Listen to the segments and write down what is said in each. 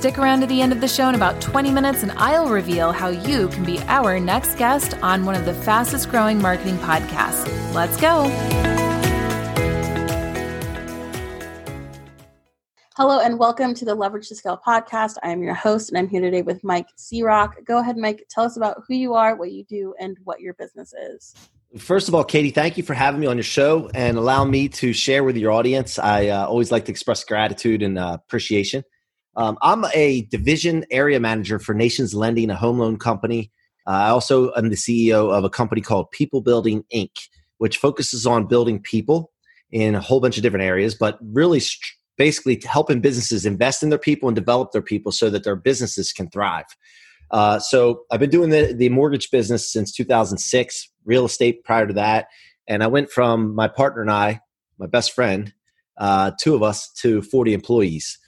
Stick around to the end of the show in about 20 minutes, and I'll reveal how you can be our next guest on one of the fastest growing marketing podcasts. Let's go. Hello, and welcome to the Leverage to Scale podcast. I am your host, and I'm here today with Mike C-Roc. Go ahead, Mike. Tell us about who you are, what you do, and what your business is. First of all, Katie, thank you for having me on your show and allow me to share with your audience. I uh, always like to express gratitude and uh, appreciation. Um, I'm a division area manager for Nations Lending, a home loan company. Uh, I also am the CEO of a company called People Building Inc., which focuses on building people in a whole bunch of different areas, but really st- basically helping businesses invest in their people and develop their people so that their businesses can thrive. Uh, so I've been doing the, the mortgage business since 2006, real estate prior to that. And I went from my partner and I, my best friend, uh, two of us, to 40 employees.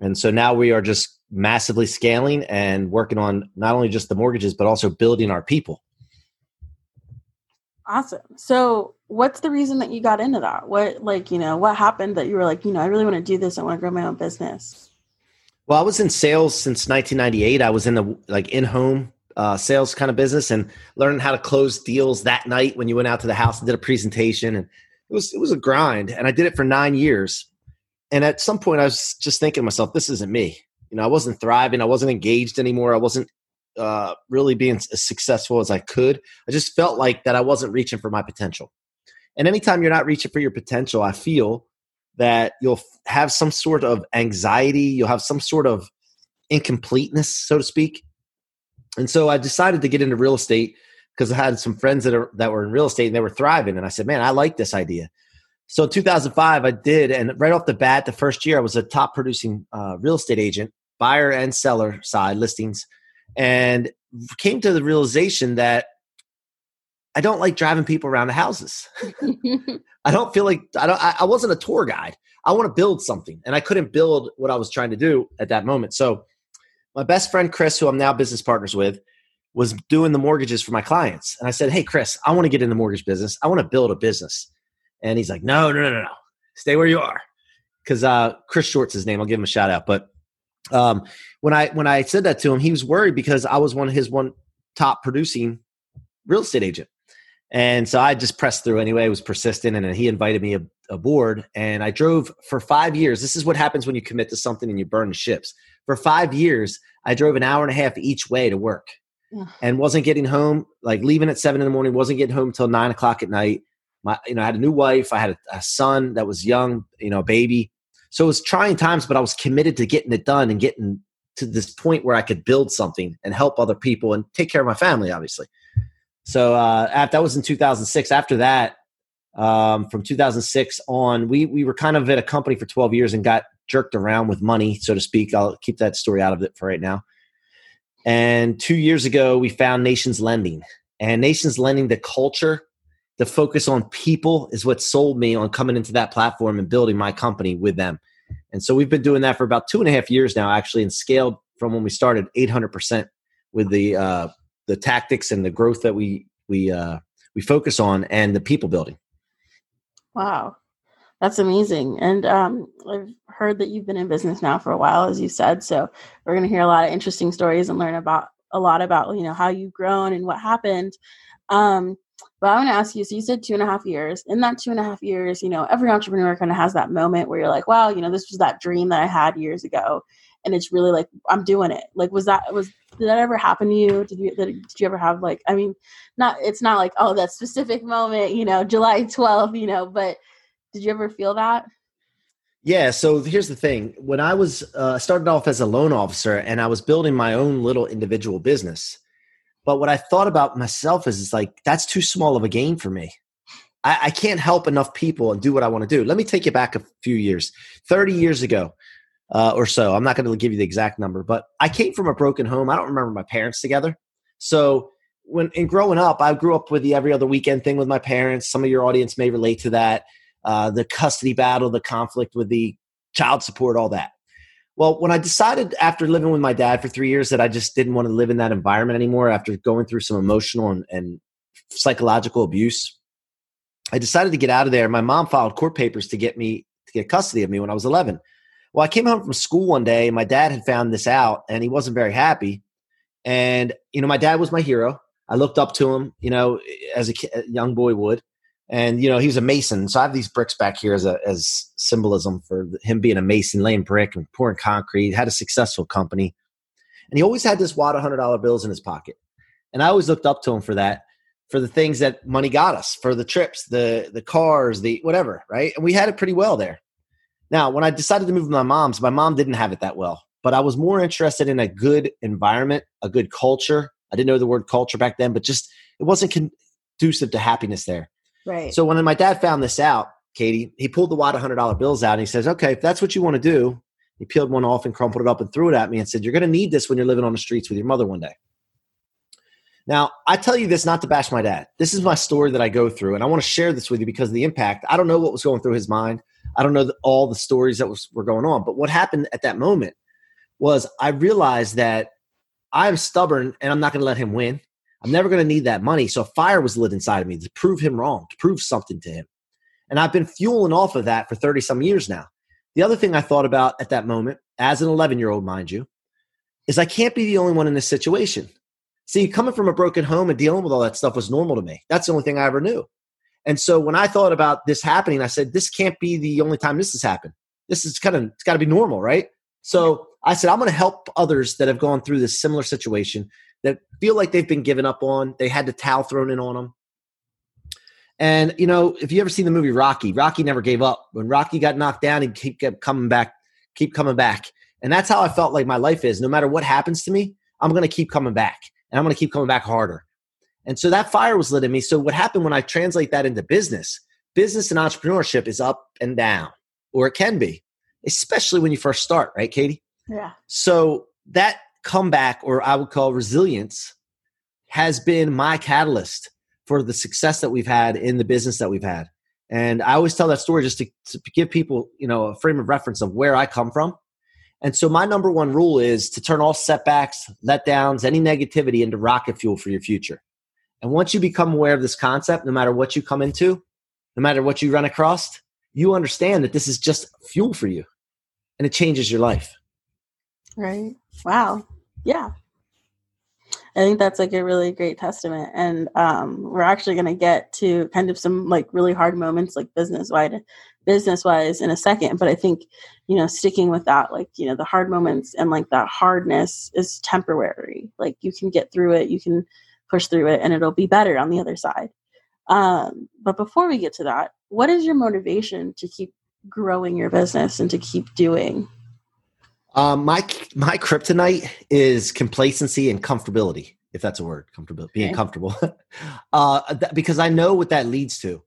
And so now we are just massively scaling and working on not only just the mortgages, but also building our people. Awesome. So, what's the reason that you got into that? What, like, you know, what happened that you were like, you know, I really want to do this. I want to grow my own business. Well, I was in sales since 1998. I was in the like in home uh, sales kind of business and learning how to close deals that night when you went out to the house and did a presentation. And it was it was a grind. And I did it for nine years and at some point i was just thinking to myself this isn't me. You know i wasn't thriving i wasn't engaged anymore i wasn't uh, really being as successful as i could. I just felt like that i wasn't reaching for my potential. And anytime you're not reaching for your potential i feel that you'll have some sort of anxiety you'll have some sort of incompleteness so to speak. And so i decided to get into real estate because i had some friends that are that were in real estate and they were thriving and i said man i like this idea so in 2005, I did, and right off the bat, the first year, I was a top producing uh, real estate agent, buyer and seller side listings, and came to the realization that I don't like driving people around the houses. I don't feel like I don't. I, I wasn't a tour guide. I want to build something, and I couldn't build what I was trying to do at that moment. So, my best friend Chris, who I'm now business partners with, was doing the mortgages for my clients, and I said, "Hey, Chris, I want to get in the mortgage business. I want to build a business." And he's like, no, no, no, no, no. Stay where you are. Because uh, Chris Short's his name. I'll give him a shout out. But um, when I when I said that to him, he was worried because I was one of his one top producing real estate agent. And so I just pressed through anyway. I was persistent, and he invited me aboard. And I drove for five years. This is what happens when you commit to something and you burn ships. For five years, I drove an hour and a half each way to work, and wasn't getting home. Like leaving at seven in the morning, wasn't getting home till nine o'clock at night my you know I had a new wife, I had a, a son that was young, you know, a baby. So it was trying times, but I was committed to getting it done and getting to this point where I could build something and help other people and take care of my family, obviously. So uh, that was in 2006. After that, um, from 2006 on, we we were kind of at a company for 12 years and got jerked around with money, so to speak. I'll keep that story out of it for right now. And two years ago, we found Nations Lending, and Nations Lending, the culture the focus on people is what sold me on coming into that platform and building my company with them. And so we've been doing that for about two and a half years now, actually, and scaled from when we started 800% with the uh, the tactics and the growth that we we uh, we focus on and the people building. Wow, that's amazing. And um, I've heard that you've been in business now for a while, as you said. So we're going to hear a lot of interesting stories and learn about a lot about you know how you've grown and what happened. Um, but I want to ask you so you said two and a half years. In that two and a half years, you know, every entrepreneur kind of has that moment where you're like, wow, you know, this was that dream that I had years ago. And it's really like, I'm doing it. Like, was that, was, did that ever happen to you? Did you, did, did you ever have like, I mean, not, it's not like, oh, that specific moment, you know, July 12th, you know, but did you ever feel that? Yeah. So here's the thing. When I was uh, started off as a loan officer and I was building my own little individual business, but what I thought about myself is, is like, that's too small of a game for me. I, I can't help enough people and do what I want to do. Let me take you back a few years. 30 years ago, uh, or so. I'm not going to give you the exact number, but I came from a broken home. I don't remember my parents together. So when in growing up, I grew up with the every other weekend thing with my parents. Some of your audience may relate to that. Uh, the custody battle, the conflict with the child support, all that. Well, when I decided after living with my dad for three years that I just didn't want to live in that environment anymore after going through some emotional and, and psychological abuse, I decided to get out of there. My mom filed court papers to get me to get custody of me when I was 11. Well, I came home from school one day and my dad had found this out and he wasn't very happy. And, you know, my dad was my hero. I looked up to him, you know, as a, a young boy would. And, you know, he was a mason. So I have these bricks back here as a, as symbolism for him being a mason, laying brick and pouring concrete, had a successful company. And he always had this wad of hundred dollar bills in his pocket. And I always looked up to him for that, for the things that money got us, for the trips, the the cars, the whatever, right? And we had it pretty well there. Now, when I decided to move with my mom's, my mom didn't have it that well, but I was more interested in a good environment, a good culture. I didn't know the word culture back then, but just it wasn't conducive to happiness there. Right. So when my dad found this out, Katie, he pulled the of hundred dollar bills out and he says, "Okay, if that's what you want to do," he peeled one off and crumpled it up and threw it at me and said, "You're going to need this when you're living on the streets with your mother one day." Now, I tell you this not to bash my dad. This is my story that I go through, and I want to share this with you because of the impact. I don't know what was going through his mind. I don't know the, all the stories that was, were going on. But what happened at that moment was I realized that I'm stubborn and I'm not going to let him win. I'm never going to need that money. So fire was lit inside of me to prove him wrong, to prove something to him. And I've been fueling off of that for 30 some years now. The other thing I thought about at that moment, as an 11 year old, mind you, is I can't be the only one in this situation. See, coming from a broken home and dealing with all that stuff was normal to me. That's the only thing I ever knew. And so when I thought about this happening, I said, this can't be the only time this has happened. This is kind of, it's got to be normal, right? So I said, I'm going to help others that have gone through this similar situation feel like they've been given up on. They had the towel thrown in on them. And, you know, if you ever seen the movie Rocky, Rocky never gave up. When Rocky got knocked down, he keep kept coming back, keep coming back. And that's how I felt like my life is. No matter what happens to me, I'm going to keep coming back and I'm going to keep coming back harder. And so that fire was lit in me. So what happened when I translate that into business? Business and entrepreneurship is up and down, or it can be, especially when you first start, right, Katie? Yeah. So that comeback, or I would call resilience, has been my catalyst for the success that we've had in the business that we've had. And I always tell that story just to, to give people, you know, a frame of reference of where I come from. And so my number one rule is to turn all setbacks, letdowns, any negativity into rocket fuel for your future. And once you become aware of this concept, no matter what you come into, no matter what you run across, you understand that this is just fuel for you and it changes your life. Right. Wow. Yeah. I think that's like a really great testament. And um, we're actually going to get to kind of some like really hard moments, like business wide, business wise, in a second. But I think, you know, sticking with that, like, you know, the hard moments and like that hardness is temporary. Like you can get through it, you can push through it, and it'll be better on the other side. Um, but before we get to that, what is your motivation to keep growing your business and to keep doing? Um, my my kryptonite is complacency and comfortability, if that's a word. Comfortable, being okay. comfortable, uh, because I know what that leads to.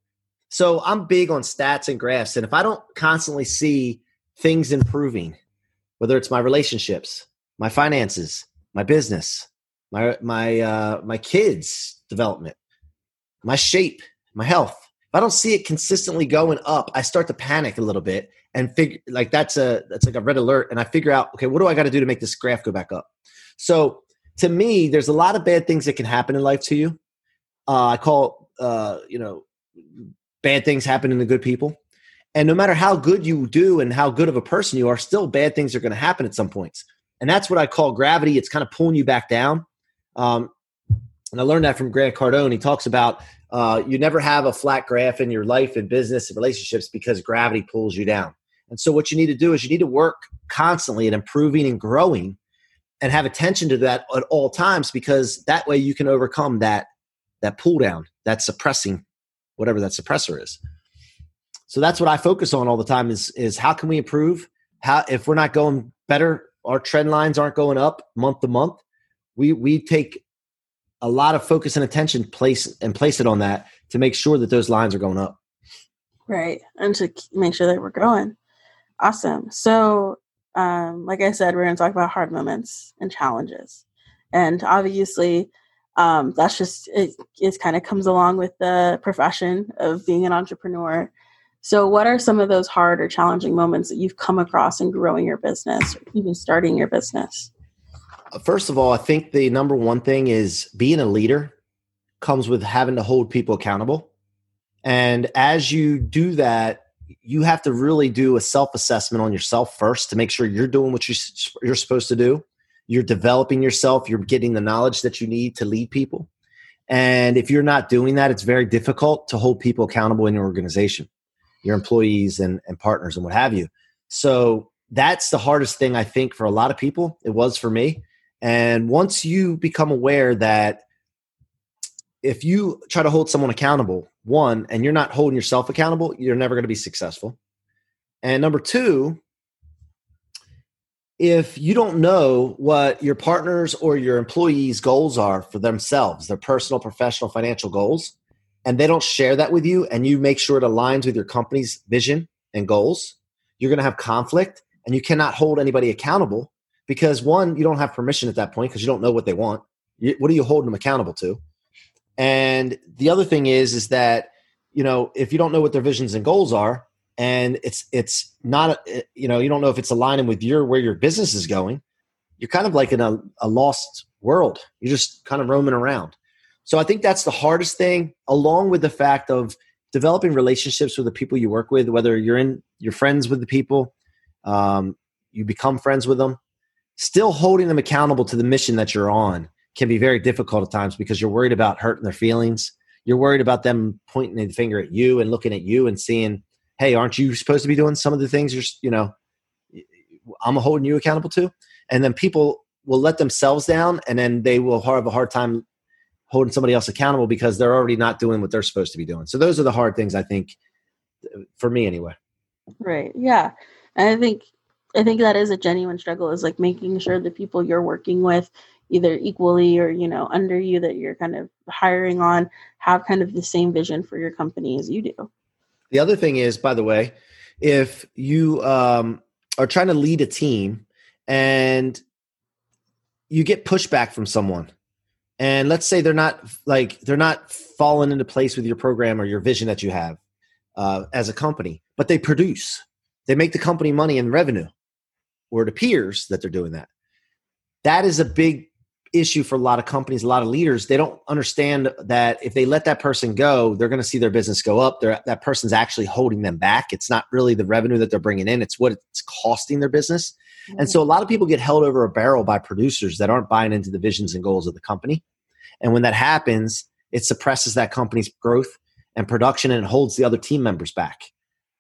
So I'm big on stats and graphs, and if I don't constantly see things improving, whether it's my relationships, my finances, my business, my my uh, my kids' development, my shape, my health. If I don't see it consistently going up, I start to panic a little bit and figure like that's a that's like a red alert, and I figure out okay, what do I got to do to make this graph go back up? So to me, there's a lot of bad things that can happen in life to you. Uh, I call uh, you know bad things happen to good people. And no matter how good you do and how good of a person you are, still bad things are going to happen at some points. And that's what I call gravity. It's kind of pulling you back down. Um, and I learned that from Grant Cardone. He talks about uh, you never have a flat graph in your life and business and relationships because gravity pulls you down. And so, what you need to do is you need to work constantly at improving and growing and have attention to that at all times because that way you can overcome that that pull down, that suppressing, whatever that suppressor is. So that's what I focus on all the time is is how can we improve? How if we're not going better, our trend lines aren't going up month to month we we take a lot of focus and attention place and place it on that to make sure that those lines are going up right and to make sure that we're growing awesome. So um, like i said we're going to talk about hard moments and challenges. And obviously um, that's just it, it kind of comes along with the profession of being an entrepreneur. So what are some of those hard or challenging moments that you've come across in growing your business or even starting your business? First of all i think the number one thing is being a leader comes with having to hold people accountable. And as you do that you have to really do a self assessment on yourself first to make sure you're doing what you're supposed to do you're developing yourself, you're getting the knowledge that you need to lead people. And if you're not doing that, it's very difficult to hold people accountable in your organization, your employees and, and partners and what have you. So that's the hardest thing I think for a lot of people. It was for me. And once you become aware that if you try to hold someone accountable, one, and you're not holding yourself accountable, you're never going to be successful. And number two, if you don't know what your partners or your employees' goals are for themselves, their personal, professional, financial goals, and they don't share that with you, and you make sure it aligns with your company's vision and goals, you're going to have conflict and you cannot hold anybody accountable because one, you don't have permission at that point because you don't know what they want. what are you holding them accountable to? And the other thing is, is that, you know, if you don't know what their visions and goals are, and it's it's not you know you don't know if it's aligning with your where your business is going you're kind of like in a, a lost world. You're just kind of roaming around. So i think that's the hardest thing along with the fact of developing relationships with the people you work with whether you're in you're friends with the people um, you become friends with them still holding them accountable to the mission that you're on can be very difficult at times because you're worried about hurting their feelings you're worried about them pointing the finger at you and looking at you and seeing hey, aren't you supposed to be doing some of the things you're, you know, I'm holding you accountable to? And then people will let themselves down and then they will have a hard time holding somebody else accountable because they're already not doing what they're supposed to be doing. So those are the hard things I think for me anyway. Right. Yeah. And I think I think that is a genuine struggle is like making sure the people you're working with either equally or you know under you that you're kind of hiring on have kind of the same vision for your company as you do. The other thing is, by the way, if you um, are trying to lead a team and you get pushback from someone, and let's say they're not like they're not falling into place with your program or your vision that you have uh, as a company, but they produce, they make the company money and revenue, or it appears that they're doing that. That is a big issue for a lot of companies, a lot of leaders. They don't understand that if they let that person go, they're going to see their business go up. They're, that person's actually holding them back. It's not really the revenue that they're bringing in, it's what it's costing their business. Mm-hmm. And so a lot of people get held over a barrel by producers that aren't buying into the visions and goals of the company. And when that happens, it suppresses that company's growth and production and holds the other team members back.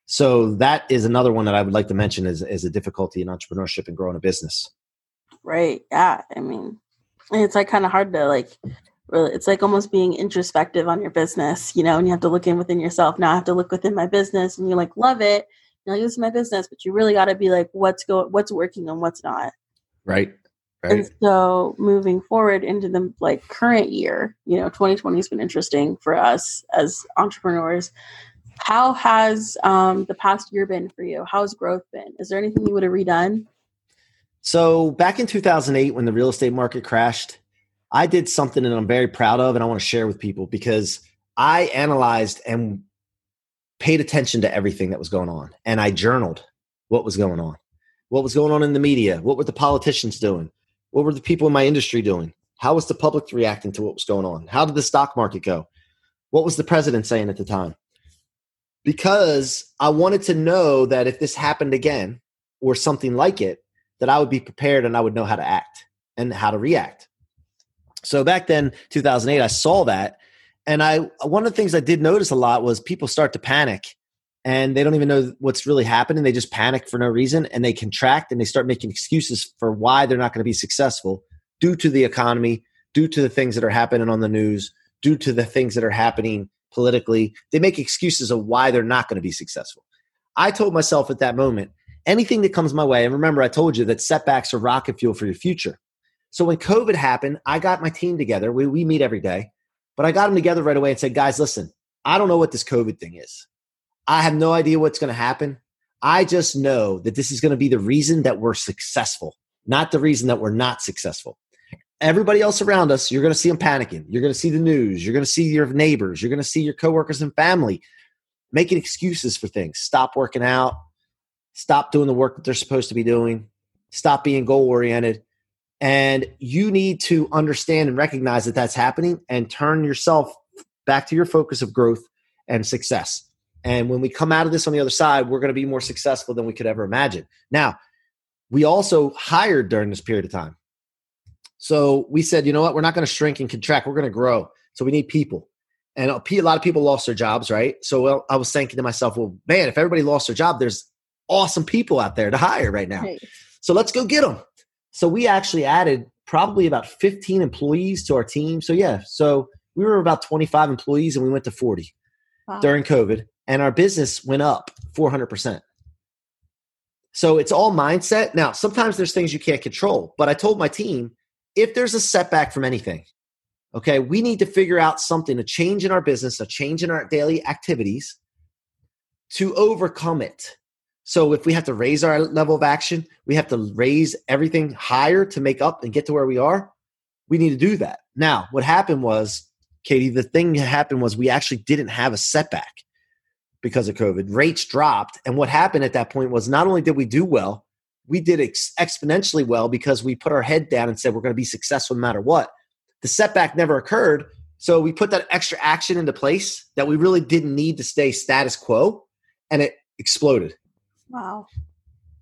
So that is another one that I would like to mention as, as a difficulty in entrepreneurship and growing a business. Right. Yeah. I mean, it's like kind of hard to like really it's like almost being introspective on your business you know and you have to look in within yourself. Now i have to look within my business and you like love it. You know this is my business but you really got to be like what's going what's working and what's not. Right right. and so moving forward into the like current year you know 2020 has been interesting for us as entrepreneurs. How has um, the past year been for you? How's growth been? Is there anything you would have redone so back in 2008, when the real estate market crashed, I did something that I'm very proud of and I want to share with people because I analyzed and paid attention to everything that was going on and I journaled what was going on. What was going on in the media? What were the politicians doing? What were the people in my industry doing? How was the public reacting to what was going on? How did the stock market go? What was the president saying at the time? Because I wanted to know that if this happened again or something like it, that I would be prepared and I would know how to act and how to react. So back then, 2008, I saw that. And I, one of the things I did notice a lot was people start to panic and they don't even know what's really happening. They just panic for no reason and they contract and they start making excuses for why they're not going to be successful due to the economy, due to the things that are happening on the news, due to the things that are happening politically. They make excuses of why they're not going to be successful. I told myself at that moment, anything that comes my way, and remember, I told you that setbacks are rocket fuel for your future. So when COVID happened, I got my team together. We, we meet every day, but I got them together right away and said, guys, listen, I don't know what this COVID thing is. I have no idea what's going to happen. I just know that this is going to be the reason that we're successful, not the reason that we're not successful. everybody else around us, you're going to see them panicking. You're going to see the news. You're going to see your neighbors. You're going to see your coworkers and family making excuses for things. Stop working out. Stop doing the work that they're supposed to be doing. Stop being goal oriented. And you need to understand and recognize that that's happening and turn yourself back to your focus of growth and success. And when we come out of this on the other side, we're going to be more successful than we could ever imagine. Now, we also hired during this period of time. So we said, you know what? We're not going to shrink and contract. We're going to grow. So we need people. And a lot of people lost their jobs, right? So I was thinking to myself, well, man, if everybody lost their job, there's awesome people out there to hire right now. Right. So let's go get them. So we actually added probably about 15 employees to our team. So yeah, so we were about 25 employees and we went to 40 wow. during COVID and our business went up 400%. So it's all mindset. Now, sometimes there's things you can't control, but I told my team if there's a setback from anything, okay, we need to figure out something, a change in our business, a change in our daily activities to overcome it. So if we have to raise our level of action, we have to raise everything higher to make up and get to where we are. We need to do that. Now, what happened was, Katie, the thing that happened was we actually didn't have a setback because of COVID. Rates dropped. And what happened at that point was not only did we do well, we did ex- exponentially well because we put our head down and said we're going to be successful no matter what. The setback never occurred. So we put that extra action into place that we really didn't need to stay status quo and it exploded. Wow.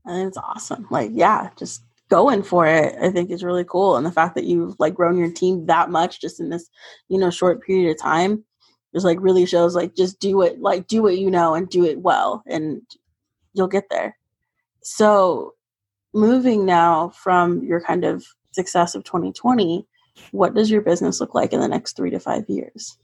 And it's awesome. Like, yeah, just going for it, I think is really cool. And the fact that you've like grown your team that much just in this, you know, short period of time just like really shows like just do it, like do what you know and do it well and you'll get there. So moving now from your kind of success of 2020, what does your business look like in the next three to five years?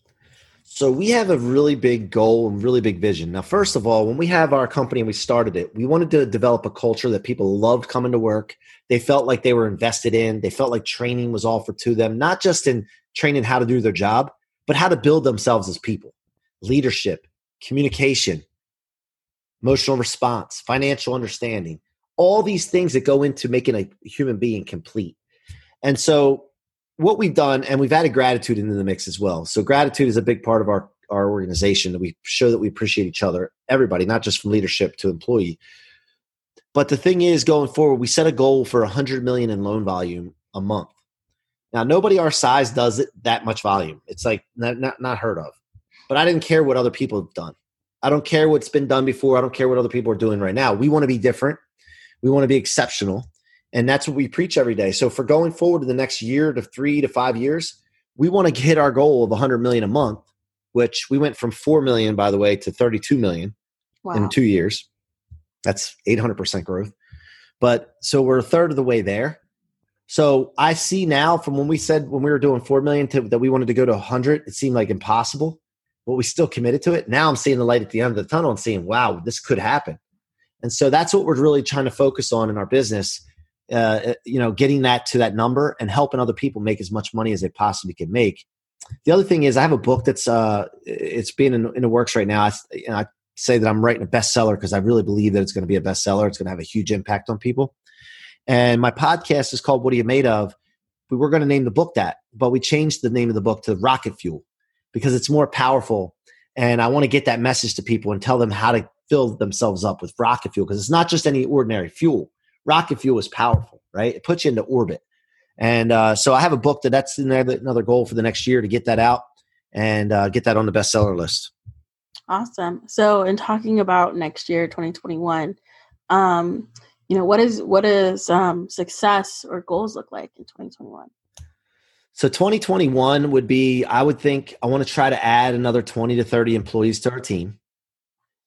So we have a really big goal and really big vision. Now, first of all, when we have our company and we started it, we wanted to develop a culture that people loved coming to work. They felt like they were invested in. They felt like training was offered to them, not just in training how to do their job, but how to build themselves as people, leadership, communication, emotional response, financial understanding, all these things that go into making a human being complete. And so what we've done, and we've added gratitude into the mix as well. So gratitude is a big part of our our organization that we show that we appreciate each other, everybody, not just from leadership to employee. But the thing is, going forward, we set a goal for 100 million in loan volume a month. Now, nobody our size does it that much volume. It's like not, not, not heard of. But I didn't care what other people have done. I don't care what's been done before. I don't care what other people are doing right now. We want to be different. We want to be exceptional and that's what we preach every day. So for going forward to the next year to three to five years we want to hit our goal of 100 million a month which we went from 4 million by the way to 32 million wow. in two years. That's 800% growth. But so we're a third of the way there. So i see now from when we said when we were doing 4 million to, that we wanted to go to 100 it seemed like impossible but we still committed to it. Now i'm seeing the light at the end of the tunnel and seeing wow this could happen. And so that's what we're really trying to focus on in our business uh, uh, you know, getting that to that number and helping other people make as much money as they possibly can make. The other thing is, I have a book that's uh, it's being in, in the works right now. I, you know, I say that I'm writing a bestseller because I really believe that it's going to be a bestseller. It's going to have a huge impact on people. And my podcast is called "What Are You Made Of." We were going to name the book that, but we changed the name of the book to Rocket Fuel because it's more powerful. And I want to get that message to people and tell them how to fill themselves up with rocket fuel because it's not just any ordinary fuel rocket fuel is powerful, right? It puts you into orbit. And uh, so I have a book that that's another goal for the next year to get that out and uh, get that on the bestseller list. Awesome. So in talking about next year, 2021, um, you know, what is what is um, success or goals look like in 2021? So 2021 would be, I would think, I want to try to add another 20 to 30 employees to our team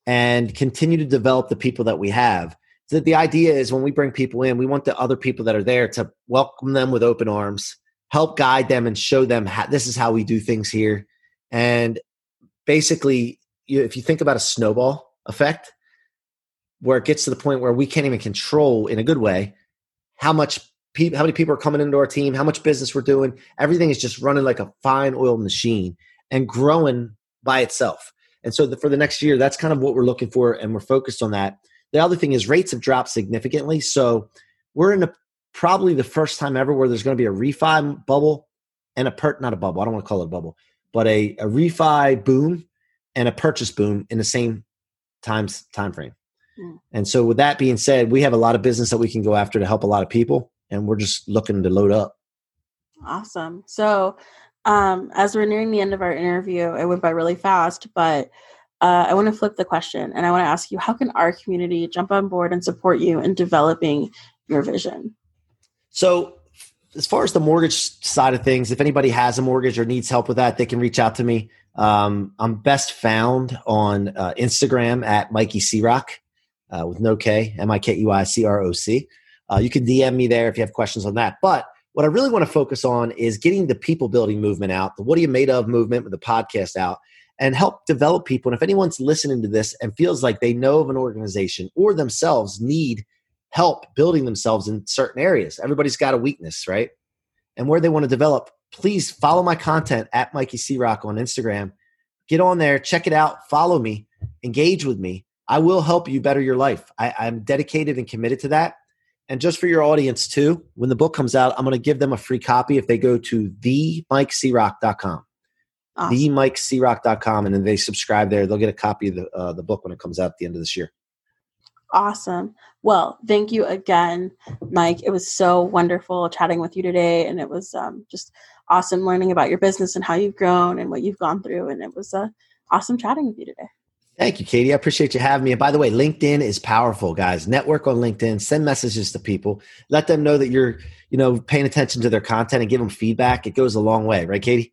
and continue to develop the people that we have that the idea is when we bring people in, we want the other people that are there to welcome them with open arms, help guide them, and show them how, this is how we do things here. And basically, you, if you think about a snowball effect, where it gets to the point where we can't even control in a good way how much people, how many people are coming into our team, how much business we're doing. Everything is just running like a fine oiled machine and growing by itself. And so the, for the next year, that's kind of what we're looking for, and we're focused on that. The other thing is rates have dropped significantly. So we're in a probably the first time ever where there's going to be a refi bubble and a per not a bubble. I don't want to call it a bubble, but a, a refi boom and a purchase boom in the same times time frame. Mm. And so with that being said, we have a lot of business that we can go after to help a lot of people and we're just looking to load up. Awesome. So um, as we're nearing the end of our interview, it went by really fast, but uh, I want to flip the question and I want to ask you how can our community jump on board and support you in developing your vision? So, as far as the mortgage side of things, if anybody has a mortgage or needs help with that, they can reach out to me. Um, I'm best found on uh, Instagram at Mikey Croc uh, with no K, M I K E Y C R O C. Uh, you can DM me there if you have questions on that. But what I really want to focus on is getting the people building movement out, the What Are You Made Of movement with the podcast out, and help develop people. And if anyone's listening to this and feels like they know of an organization or themselves need help building themselves in certain areas, everybody's got a weakness, right? And where they want to develop, please follow my content at Mikey C Rock on Instagram. Get on there, check it out, follow me, engage with me. I will help you better your life. I, I'm dedicated and committed to that. And just for your audience too, when the book comes out, I'm going to give them a free copy if they go to themikecroc.com. Awesome. Themikecroc.com and then they subscribe there. They'll get a copy of the, uh, the book when it comes out at the end of this year. Awesome. Well, thank you again, Mike. It was so wonderful chatting with you today. And it was um, just awesome learning about your business and how you've grown and what you've gone through. And it was uh, awesome chatting with you today. Thank you, Katie. I appreciate you having me. And by the way, LinkedIn is powerful, guys. Network on LinkedIn, send messages to people, let them know that you're, you know, paying attention to their content and give them feedback. It goes a long way, right, Katie?